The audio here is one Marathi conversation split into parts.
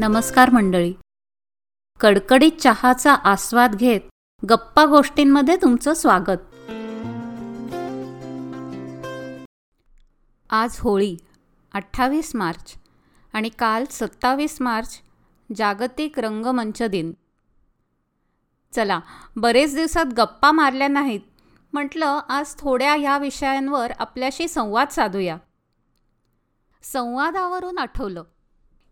नमस्कार मंडळी. कडकडीत चहाचा आस्वाद घेत गप्पा गोष्टींमध्ये तुमचं स्वागत. आज होळी अठ्ठावीस मार्च आणि काल सत्तावीस मार्च जागतिक रंगमंच दिन. चला बरेच दिवसात गप्पा मारल्या नाहीत. म्हटलं आज थोड्या ह्या विषयांवर आपल्याशी संवाद साधूया. संवादावरून आठवलं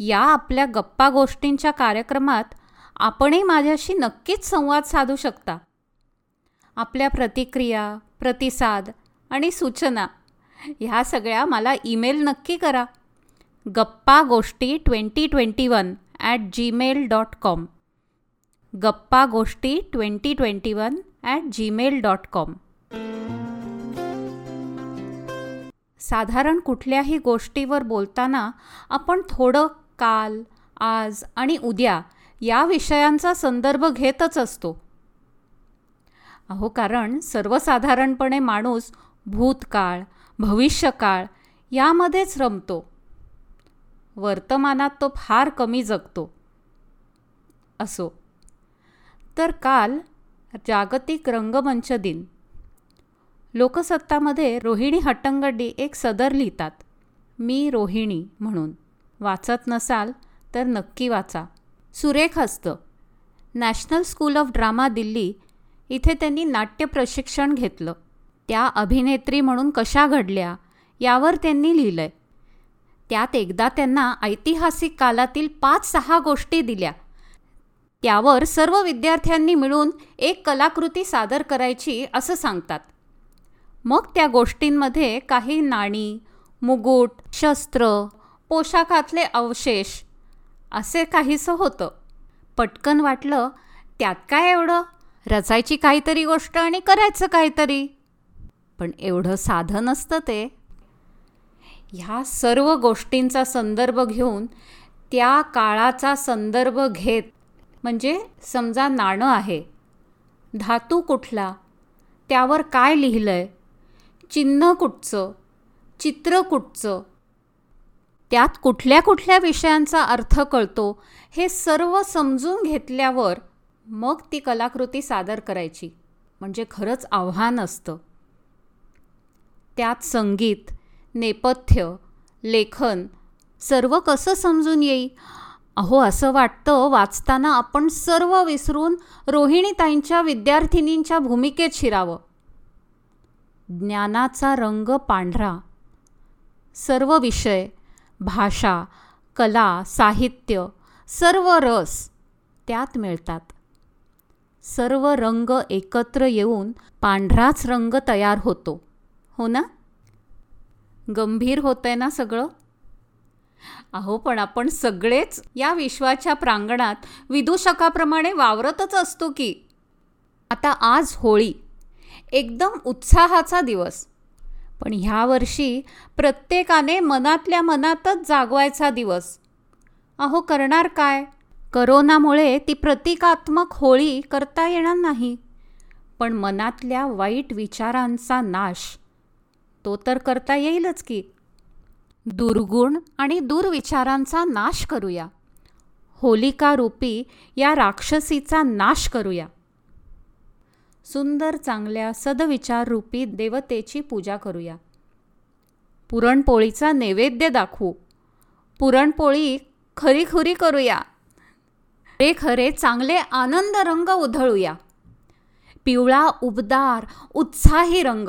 या आपल्या गप्पा गोष्टींच्या कार्यक्रमात आपणही माझ्याशी नक्कीच संवाद साधू शकता. आपल्या प्रतिक्रिया प्रतिसाद आणि सूचना ह्या सगळ्या मला ईमेल नक्की करा. Gappa Goshti twenty twenty one at Gmail dot com Gappa Goshti twenty twenty one at Gmail dot com साधारण कुठल्याही गोष्टीवर बोलताना आपण थोडं काल आज आणि उद्या या विषयांचा संदर्भ घेतच असतो. अहो कारण सर्वसाधारणपणे माणूस भूतकाळ भविष्यकाळ यामध्येच रमतो. वर्तमानात तो फार कमी जगतो. असो. तर काल जागतिक रंगमंच दिन. लोकसत्तामध्ये रोहिणी हट्टंगड्डी एक सदर लिहितात. मी रोहिणी म्हणून. वाचत नसाल तर नक्की वाचा. सुरेख असतं. National school of drama Delhi इथे त्यांनी नाट्य प्रशिक्षण घेतलं. त्या अभिनेत्री म्हणून कशा घडल्या यावर त्यांनी लिहिलं आहे त्यात एकदा त्यांना ऐतिहासिक कालातील पाच सहा गोष्टी दिल्या. त्यावर सर्व विद्यार्थ्यांनी मिळून एक कलाकृती सादर करायची असं सांगतात. मग त्या गोष्टींमध्ये काही नाणी मुगुट शस्त्र पोशाखातले अवशेष. असे काहीसं होतं. पटकन वाटलं त्यात काय एवढं? रचायची काहीतरी गोष्ट आणि करायचं काहीतरी. पण एवढं साधं नसतं ते. ह्या सर्व गोष्टींचा संदर्भ घेऊन त्या काळाचा संदर्भ घेत म्हणजे समजा नाणं आहे. धातू कुठला? त्यावर काय लिहिलं आहे चिन्ह कुठचं? चित्र कुठचं? त्यात कुठल्या कुठल्या विषयांचा अर्थ कळतो हे सर्व समजून घेतल्यावर मग ती कलाकृती सादर करायची म्हणजे खरंच आव्हान असतं. त्यात संगीत नेपथ्य लेखन सर्व कसं समजून येईल अहो असं वाटतं वाचताना आपण सर्व विसरून रोहिणीताईंच्या विद्यार्थिनींच्या भूमिकेत शिरावं. ज्ञानाचा रंग पांढरा. सर्व विषय भाषा कला साहित्य सर्व रस त्यात मिळतात. सर्व रंग एकत्र येऊन पांढराच रंग तयार होतो. हो ना? गंभीर होतंय ना सगळं? अहो पण आपण सगळेच या विश्वाच्या प्रांगणात विदूषकाप्रमाणे वावरतच असतो की. आता आज होळी. एकदम उत्साहाचा दिवस. पण ह्या वर्षी प्रत्येकाने मनातल्या मनातच जागवायचा दिवस. अहो करणार काय? करोनामुळे ती प्रतिकात्मक होळी करता येणार नाही. पण मनातल्या वाईट विचारांचा नाश. तो तर करता येईलच की. दुर्गुण आणि दुर्विचारांचा नाश करूया. होलिका रूपी या राक्षसीचा नाश करूया. सुंदर चांगल्या सदविचाररूपी देवतेची पूजा करूया. पुरणपोळीचा नैवेद्य दाखवू. पुरणपोळी खरीखुरी करूया. ते खरे चांगले आनंद रंग उधळूया. पिवळा उबदार उत्साही रंग.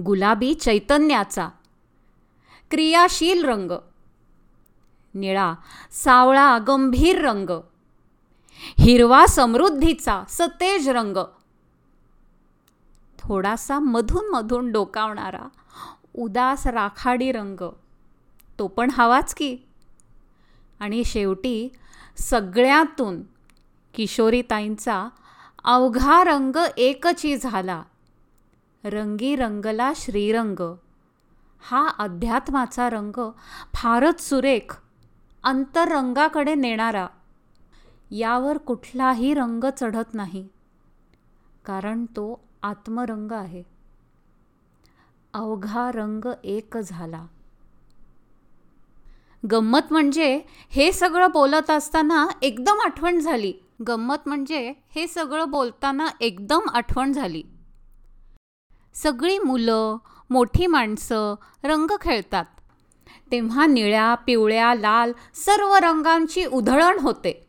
गुलाबी चैतन्याचा. क्रियाशील रंग. निळा सावळा गंभीर रंग. हिरवा समृद्धीचा सतेज रंग. थोडासा मधून मधून डोकावणारा उदास राखाडी रंग. तो पण हवाच की. आणि शेवटी सगळ्यातून किशोरीताईंचा अवघा रंग एकची झाला. रंगी रंगला श्रीरंग. हा अध्यात्माचा रंग फारच सुरेख अंतररंगाकडे नेणारा. यावर कुठलाही रंग चढत नाही. कारण तो आत्मरंग आहे. अवघा रंग एक झाला. गंमत म्हणजे हे सगळं बोलत असताना एकदम आठवण झाली. गंमत म्हणजे हे सगळं बोलताना एकदम आठवण झाली. सगळी मुलं मोठी माणसं रंग खेळतात. तेव्हा निळ्या पिवळ्या लाल सर्व रंगांची उधळण होते.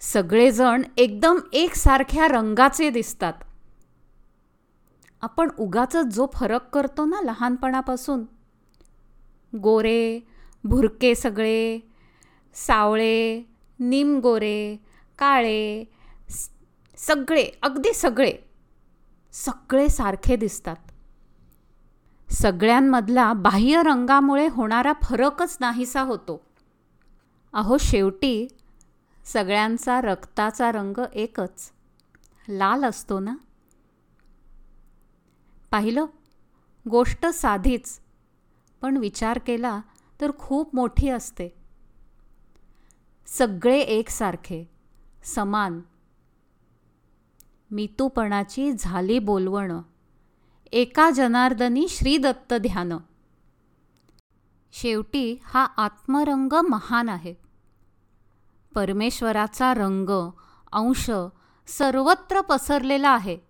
सगळेजण एकदम एकसारख्या रंगाचे दिसतात. आपण उगाच जो फरक करतो ना लहानपणापासून. गोरे भुरके सगळे सावळे निमगोरे काळे सगळे अगदी सगळे सगळे सारखे दिसतात. सगळ्यांमधला बाह्य रंगामुळे होणारा फरकच नाहीसा होतो. अहो शेवटी सगळ्यांचा रक्ताचा रंग एकच लाल असतो ना? पाहिलं? गोष्ट साधीच. पण विचार केला तर खूप मोठी असते. सगळे एकसारखे समान. मितूपणाची झाली बोलवणं. एका जनार्दनी श्रीदत्त ध्यानं. शेवटी हा आत्मरंग महान आहे. परमेश्वराचा रंग अंश सर्वत्र पसरलेला आहे.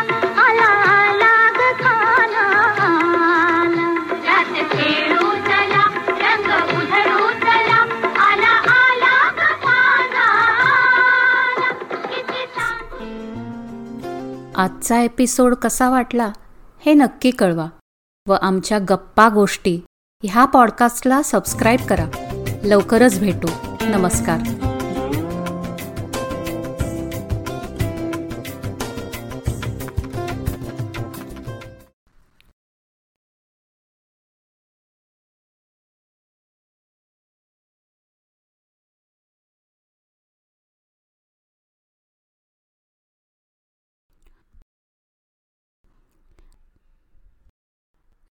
आजचा एपिसोड कसा वाटला हे नक्की कळवा. व आमच्या गप्पा गोष्टी ह्या पॉडकास्टला सबस्क्राईब करा. लवकरच भेटू. नमस्कार.